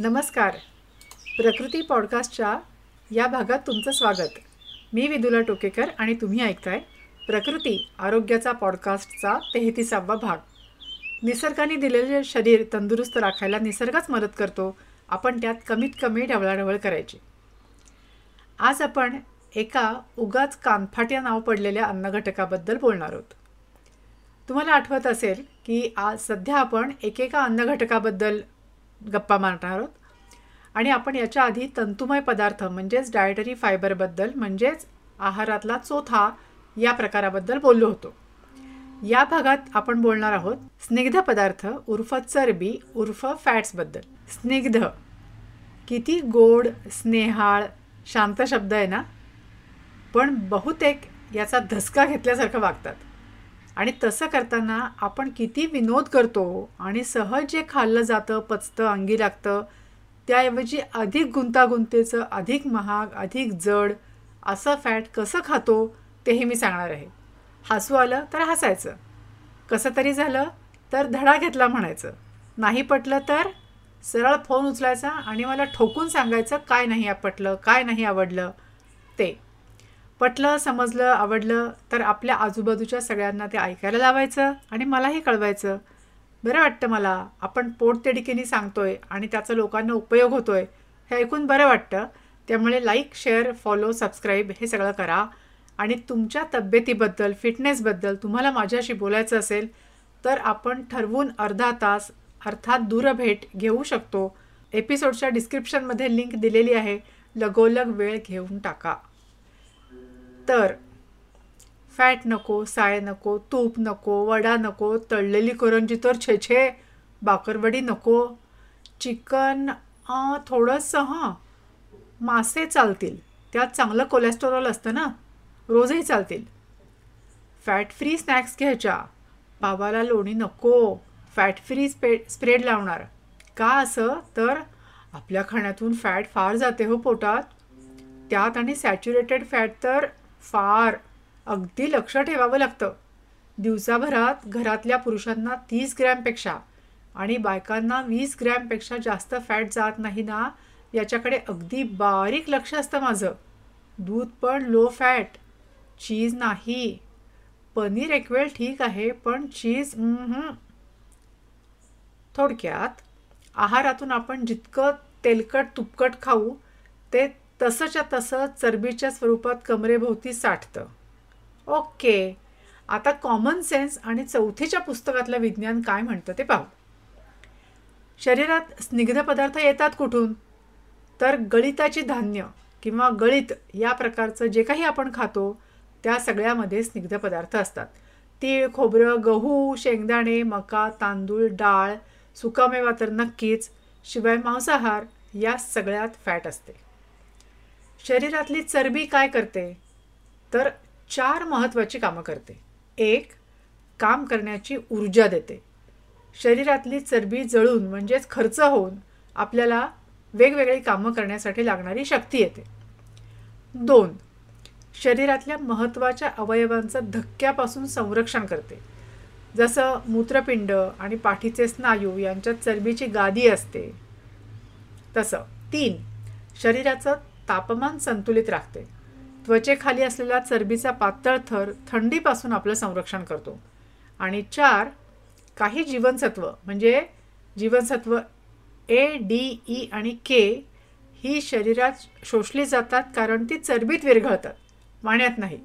नमस्कार. प्रकृती पॉडकास्टच्या या भागात तुमचं स्वागत. मी विदुला टोकेकर आणि तुम्ही ऐकताय प्रकृती आरोग्याचा पॉडकास्टचा तेहतीसावा भाग. निसर्गाने दिलेले शरीर तंदुरुस्त राखायला निसर्गच मदत करतो आपण त्यात कमीत कमी ढवळाढवळ करायची. आज आपण एका उगाच कानफाट्या नाव पडलेल्या अन्नघटकाबद्दल बोलणार आहोत. तुम्हाला आठवत असेल की आज सध्या आपण एकेका अन्नघटकाबद्दल गप्पा मारणार आहोत. आणि आपण याच्या आधी तंतुमय पदार्थ म्हणजेच डायटरी फायबरबद्दल म्हणजेच आहारातला चोथा या प्रकाराबद्दल बोललो होतो. या भागात आपण बोलणार आहोत स्निग्ध पदार्थ उर्फ चरबी उर्फ फॅट्सबद्दल स्निग्ध किती गोड स्नेहाळ शांत शब्द आहे ना? पण बहुतेक याचा धसका घेतल्यासारखं वागतात. आणि तसं करताना आपण किती विनोद करतो आणि सहज जे खाल्लं जातं पचतं अंगी लागतं त्याऐवजी अधिक गुंतागुंतीचं अधिक महाग अधिक जड असं फॅट कसं खातो तेही मी सांगणार आहे. हसू आलं तर हसायचं. कसं तरी झालं तर धडा घेतला म्हणायचं. नाही पटलं तर सरळ फोन उचलायचा आणि मला ठोकून सांगायचं काय नाही पटलं काय नाही आवडलं. ते. पटलं समजलं आवडलं तर आपल्या आजूबाजूच्या सगळ्यांना ते ऐकायला लावायचं आणि मलाही कळवायचं. बरं वाटतं मला. आपण पोटतेडिकेने सांगतोय आणि त्याचा लोकांना उपयोग होतोय. हे ऐकून बरं वाटतं. त्यामुळे लाईक शेअर फॉलो सबस्क्राईब हे सगळं करा. आणि तुमच्या तब्येतीबद्दल फिटनेसबद्दल तुम्हाला माझ्याशी बोलायचं असेल तर आपण ठरवून अर्धा तास अर्थात दूरभेट घेऊ शकतो. एपिसोडच्या डिस्क्रिप्शनमध्ये लिंक दिलेली आहे. लगोलग वेळ घेऊन टाका. तर फॅट नको साय नको तूप नको वडा नको तळलेली करंजी तर छे छे बाकरवडी नको. चिकन थोडंसं हां मासे चालतील. त्यात चांगलं कोलेस्ट्रॉल असतं ना? रोजही चालतील. फॅट फ्री स्नॅक्स घ्यायच्या. भावाला लोणी नको. फॅट फ्री स्पे स्प्रेड लावणार. का असं? तर आपल्या खाण्यातून फॅट फार जाते हो पोटात. त्यात आणि सॅच्युरेटेड फॅट तर फार. अगदी लक्ष ठेवावं लागतं. दिवसाभरात घरातल्या पुरुषांना तीस ग्रॅमपेक्षा आणि बायकांना वीस ग्रॅमपेक्षा जास्त फॅट जात नाही ना याच्याकडे अगदी बारीक लक्ष असतं माझं. दूध पण लो फॅट चीज नाही. पनीर एक वेळ ठीक आहे पण चीज थोडक्यात आहारातून आपण जितकं तेलकट तुपकट खाऊ ते तसंच्या तसं चरबीच्या स्वरूपात कमरेभोवती साठतं. ओके. आता कॉमन सेन्स आणि चौथीच्या पुस्तकातलं विज्ञान काय म्हणतं ते पाहू. शरीरात स्निग्ध पदार्थ येतात कुठून? तर गळिताची धान्य किंवा गळित या प्रकारचं जे काही आपण खातो त्या सगळ्यामध्ये स्निग्ध पदार्थ असतात. तीळ खोबरं गहू शेंगदाणे मका तांदूळ डाळ सुकामेवा तर नक्कीच शिवाय मांसाहार या सगळ्यात फॅट असते. शरीरातली चरबी काय करते? तर चार महत्त्वाची कामं करते. एक काम करण्याची ऊर्जा देते. शरीरातली चरबी जळून म्हणजेच खर्च होऊन आपल्याला वेगवेगळी कामं करण्यासाठी लागणारी शक्ती येते. दोन शरीरातल्या महत्त्वाच्या अवयवांचं धक्क्यापासून संरक्षण करते. जसं मूत्रपिंड आणि पाठीचे स्नायू यांच्यात चरबीची गादी असते. तसं. तीन शरीराचं तापमान संतुलित राखते. त्वचेखाली असलेला चरबीचा पातळ थर थंडीपासून आपलं संरक्षण करतो. आणि चार काही जीवनसत्व म्हणजे जीवनसत्व ए डी ई आणि के ही शरीरात शोषली जातात कारण ती चरबीत विरघळतात पाण्यात नाही.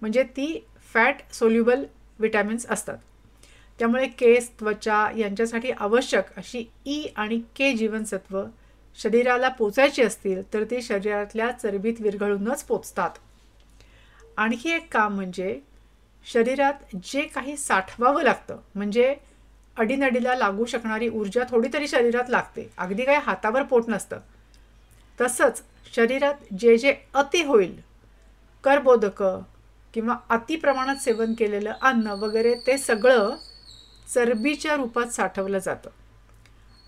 म्हणजे ती फॅट सोल्युबल विटॅमिन्स असतात. त्यामुळे केस त्वचा यांच्यासाठी आवश्यक अशी ई आणि के जीवनसत्व शरीराला पोचायची असतील तर ती शरीरातल्या चरबीत विरघळूनच पोचतात. आणखी एक काम म्हणजे शरीरात जे काही साठवावं लागतं म्हणजे अडीनडीला लागू शकणारी ऊर्जा थोडी तरी शरीरात लागते अगदी काय हातावर पोट नसतं. तसंच शरीरात जे जे अति होईल कर्बोदकं किंवा अति प्रमाणात सेवन केलेलं अन्न वगैरे ते सगळं चरबीच्या रूपात साठवलं जातं.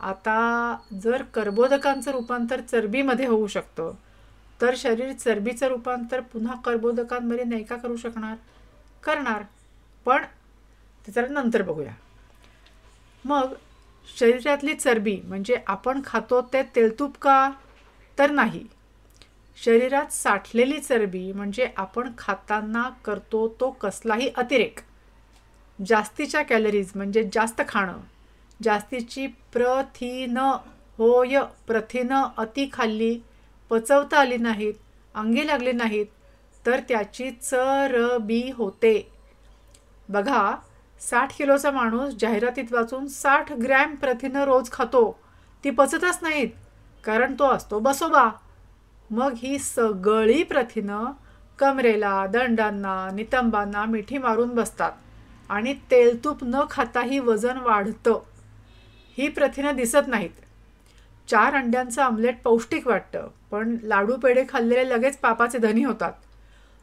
आता जर कर्बोदकांचं रूपांतर चरबीमध्ये होऊ शकतं तर शरीर चरबीचं रूपांतर पुन्हा कर्बोदकांमध्ये नाही का करू शकणार? करणार. पण त्याच्या नंतर बघूया. मग शरीरातली चरबी म्हणजे आपण खातो ते तेलतूप का? तर नाही. शरीरात साठलेली चरबी म्हणजे आपण खाताना करतो तो कसलाही अतिरेक. जास्तीच्या कॅलरीज म्हणजे जास्त खाणं. जास्तीची प्रथिन होय प्रथिनं अति खाल्ली पचवता आली नाहीत अंगी लागली नाहीत तर त्याची चरबी होते. बघा साठ किलोचा माणूस जाहिरातीत वाचून साठ ग्रॅम प्रथिनं रोज खातो. ती पचतच नाहीत कारण तो असतो बसोबा. मग ही सगळी प्रथिनं कमरेला दंडांना नितंबांना मिठी मारून बसतात आणि तेलतूप न खाताही वजन वाढतं. ही प्रथिनं दिसत नाहीत. चार अंड्यांचं आमलेट पौष्टिक वाटतं पण लाडू पेढे खाल्लेले लगेच पापाचे धनी होतात.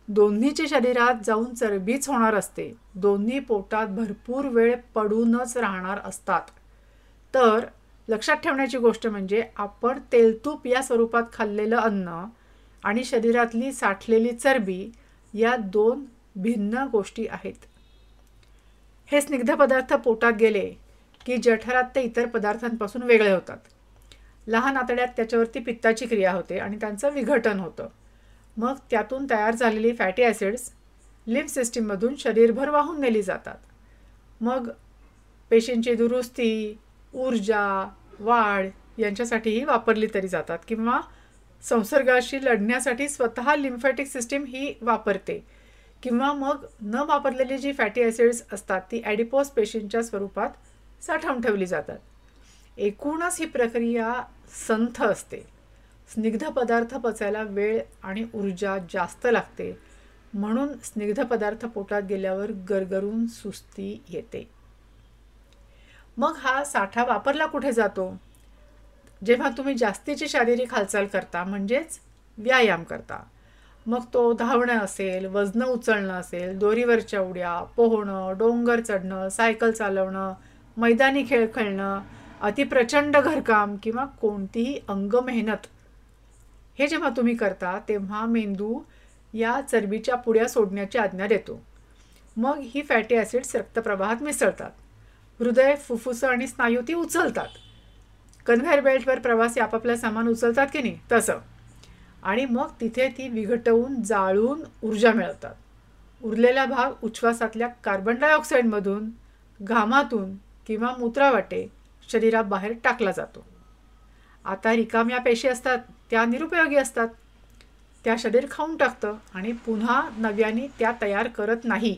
दोन्हीच्या शरीरात जाऊन चरबीच होणार असते. दोन्ही पोटात भरपूर वेळ पडूनच राहणार असतात. तर लक्षात ठेवण्याची गोष्ट म्हणजे आपण तेलतूप या स्वरूपात खाल्लेलं अन्न आणि शरीरातली साठलेली चरबी या दोन भिन्न गोष्टी आहेत. हे स्निग्ध पदार्थ पोटात गेले की जठरात ते इतर पदार्थांपासून वेगळे होतात. लहान आतड्यात त्याच्यावरती पित्ताची क्रिया होते आणि त्यांचं विघटन होतं. मग त्यातून तयार झालेली फॅटी ॲसिड्स लिम्फ सिस्टीममधून शरीरभर वाहून नेली जातात. मग पेशींची दुरुस्ती ऊर्जा वाढ यांच्यासाठीही वापरली तरी जातात किंवा संसर्गाशी लढण्यासाठी स्वतः लिम्फॅटिक सिस्टीम ही वापरते. किंवा मग न वापरलेली जी फॅटी ॲसिड्स असतात ती ॲडिपोस पेशींच्या स्वरूपात साठवून ठेवली जातात. एकूणच ही प्रक्रिया संथ असते. स्निग्ध पदार्थ पचायला वेळ आणि ऊर्जा जास्त लागते. म्हणून स्निग्ध पदार्थ पोटात गेल्यावर गरगरून सुस्ती येते. मग हा साठा वापरला कुठे जातो? जेव्हा तुम्ही जास्तीची शारीरिक हालचाल करता म्हणजेच व्यायाम करता. मग तो धावणं असेल वजनं उचलणं असेल दोरीवरच्या उड्या पोहणं डोंगर चढणं सायकल चालवणं मैदानी खेळ खेळणं अतिप्रचंड घरकाम किंवा कोणतीही अंग मेहनत हे जेव्हा तुम्ही करता तेव्हा मेंदू या चरबीच्या पुड्या सोडण्याची आज्ञा देतो. मग ही फॅटी ॲसिड्स रक्तप्रवाहात मिसळतात. हृदय फुफ्फुसं आणि स्नायू ती उचलतात. कन्व्हेअर बेल्टवर प्रवासी आपापलं सामान उचलतात की नाही? तसं. आणि मग तिथे ती विघटवून जाळून ऊर्जा मिळवतात. उरलेला भाग उच्छ्वासातल्या कार्बन डायऑक्साईडमधून घामातून किंवा मूत्रावाटे शरीराबाहेर टाकला जातो. आता रिकाम्या पेशी असतात त्या निरुपयोगी असतात. त्या शरीर खाऊन टाकतं आणि पुन्हा नव्याने त्या तयार करत नाही.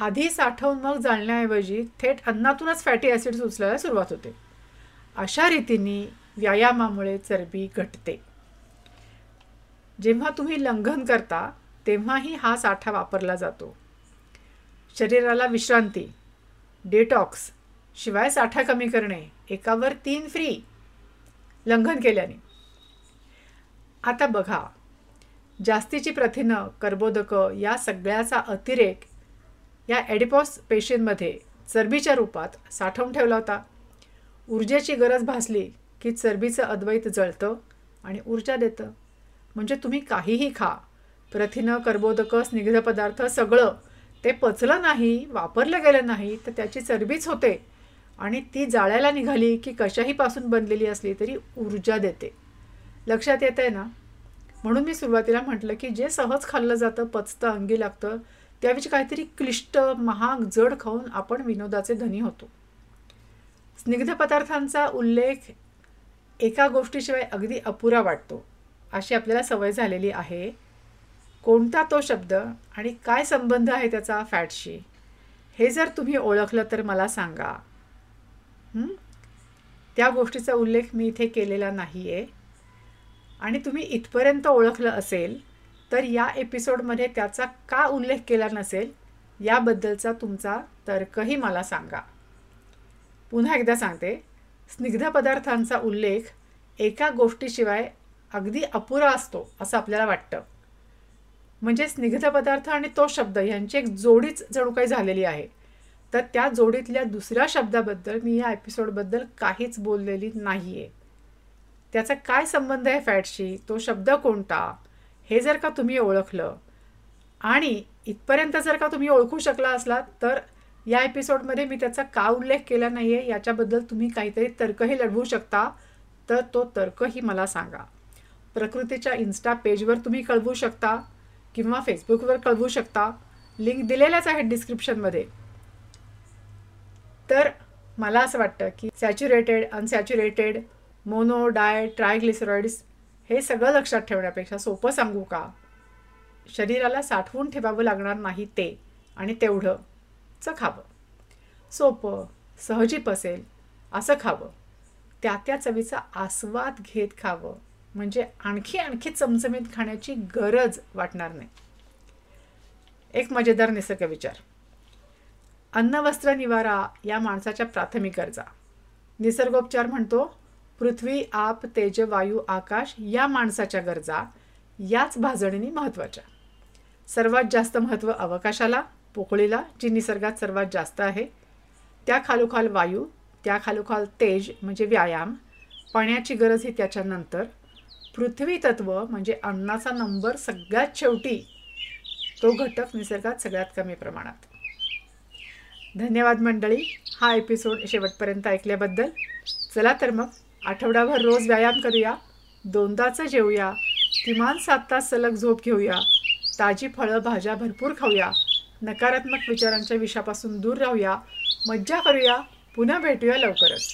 आधी साठवून मग जाळण्याऐवजी थेट अन्नातूनच फॅटी ॲसिड्स उचलायला सुरुवात होते. अशा रीतीने व्यायामामुळे चरबी घटते. जेव्हा तुम्ही लंघन करता तेव्हाही हा साठा वापरला जातो. शरीराला विश्रांती डेटॉक्स शिवाय साठा कमी करणे एकावर तीन फ्री लंघन केल्याने. आता बघा जास्तीची प्रथिनं कर्बोदकं या सगळ्याचा अतिरेक या ॲडिपॉस पेशींमध्ये चरबीच्या रूपात साठवून ठेवला होता. ऊर्जेची गरज भासली की चरबीचं अद्वैत जळतं आणि ऊर्जा देतं. म्हणजे तुम्ही काहीही खा प्रथिनं कर्बोदकं स्निग्ध पदार्थ सगळं ते पचलं नाही वापरलं गेलं नाही तर त्याची चरबीच होते. आणि ती जाळ्याला निघाली की कशाहीपासून बनलेली असली तरी ऊर्जा देते. लक्षात येत आहे ना? म्हणून मी सुरुवातीला म्हटलं की जे सहज खाल्लं जातं पचतं अंगी लागतं त्याविषयी काहीतरी क्लिष्ट महाग जड खाऊन आपण विनोदाचे धनी होतो. स्निग्ध पदार्थांचा उल्लेख एका गोष्टीशिवाय अगदी अपुरा वाटतो. अशी आपल्याला सवय झालेली आहे. कोणता तो शब्द आणि काय संबंध आहे त्याचा फॅटशी? हे जर तुम्ही ओळखलं तर मला सांगा. त्या गोष्टीचा उल्लेख मी इथे केलेला नाही आहे आणि तुम्ही इथपर्यंत ओळखलं असेल तर या एपिसोडमध्ये त्याचा का उल्लेख केला नसेल याबद्दलचा तुमचा तर्कही मला सांगा. पुन्हा एकदा सांगते स्निग्ध पदार्थांचा उल्लेख एका गोष्टीशिवाय अगदी अपुरा असतो असं आपल्याला वाटतं. म्हणजे स्निग्ध पदार्थ आणि तो शब्द यांची एक जोडीच जणू काही झालेली आहे. तर त्या जोडीतल्या दुसऱ्या शब्दाबद्दल मी या एपिसोडबद्दल काहीच बोललेली नाही आहे त्याचा काय संबंध आहे फॅटशी? तो शब्द कोणता? हे जर का तुम्ही ओळखलं आणि इथपर्यंत जर का तुम्ही ओळखू शकला असलात तर या एपिसोडमध्ये मी त्याचा का उल्लेख केला नाही आहे याच्याबद्दल तुम्ही काहीतरी तर्कही लढवू शकता. तर तो तर्कही मला सांगा. प्रकृतीच्या इन्स्टा पेजवर तुम्ही कळवू शकता. किंवा फेसबुकवर कळवू शकता. लिंक दिलेल्याच आहेत डिस्क्रिप्शनमध्ये तर मला असं वाटतं की saturated unsaturated mono di triglycerides हे सगळं लक्षात ठेवण्यापेक्षा सोपं सांगू का? शरीराला साठवून ठेवावं लागणार नाही ते आणि तेवढंच खावं. सोपं सहजीप असेल असं खावं. त्या त्या चवीचा आस्वाद घेत खावं. म्हणजे आणखी आणखी चमचमीत खाण्याची गरज वाटणार नाही. एक मजेदार निसर्ग विचार. अन्न वस्त्र निवारा या माणसाच्या प्राथमिक गरजा. निसर्गोपचार म्हणतो पृथ्वी आप तेज वायू आकाश या माणसाच्या गरजा याच भाजणीने महत्त्वाच्या. सर्वात जास्त महत्त्व अवकाशाला पोकळीला जी निसर्गात सर्वात जास्त आहे त्या खालोखाल वायू त्या खालोखाल तेज म्हणजे व्यायाम पाण्याची गरज ही त्याच्यानंतर पृथ्वी तत्व म्हणजे अन्नाचा नंबर सगळ्यात शेवटी तो घटक निसर्गात सगळ्यात कमी प्रमाणात. धन्यवाद मंडळी हा एपिसोड शेवटपर्यंत ऐकल्याबद्दल. चला तर मग आठवडाभर रोज व्यायाम करूया दोनदाचं जेवूया किमान सात तास सलग झोप घेऊया ताजी फळं भाज्या भरपूर खाऊया नकारात्मक विचारांच्या विषापासून दूर राहूया मज्जा करूया पुन्हा भेटूया लवकरच.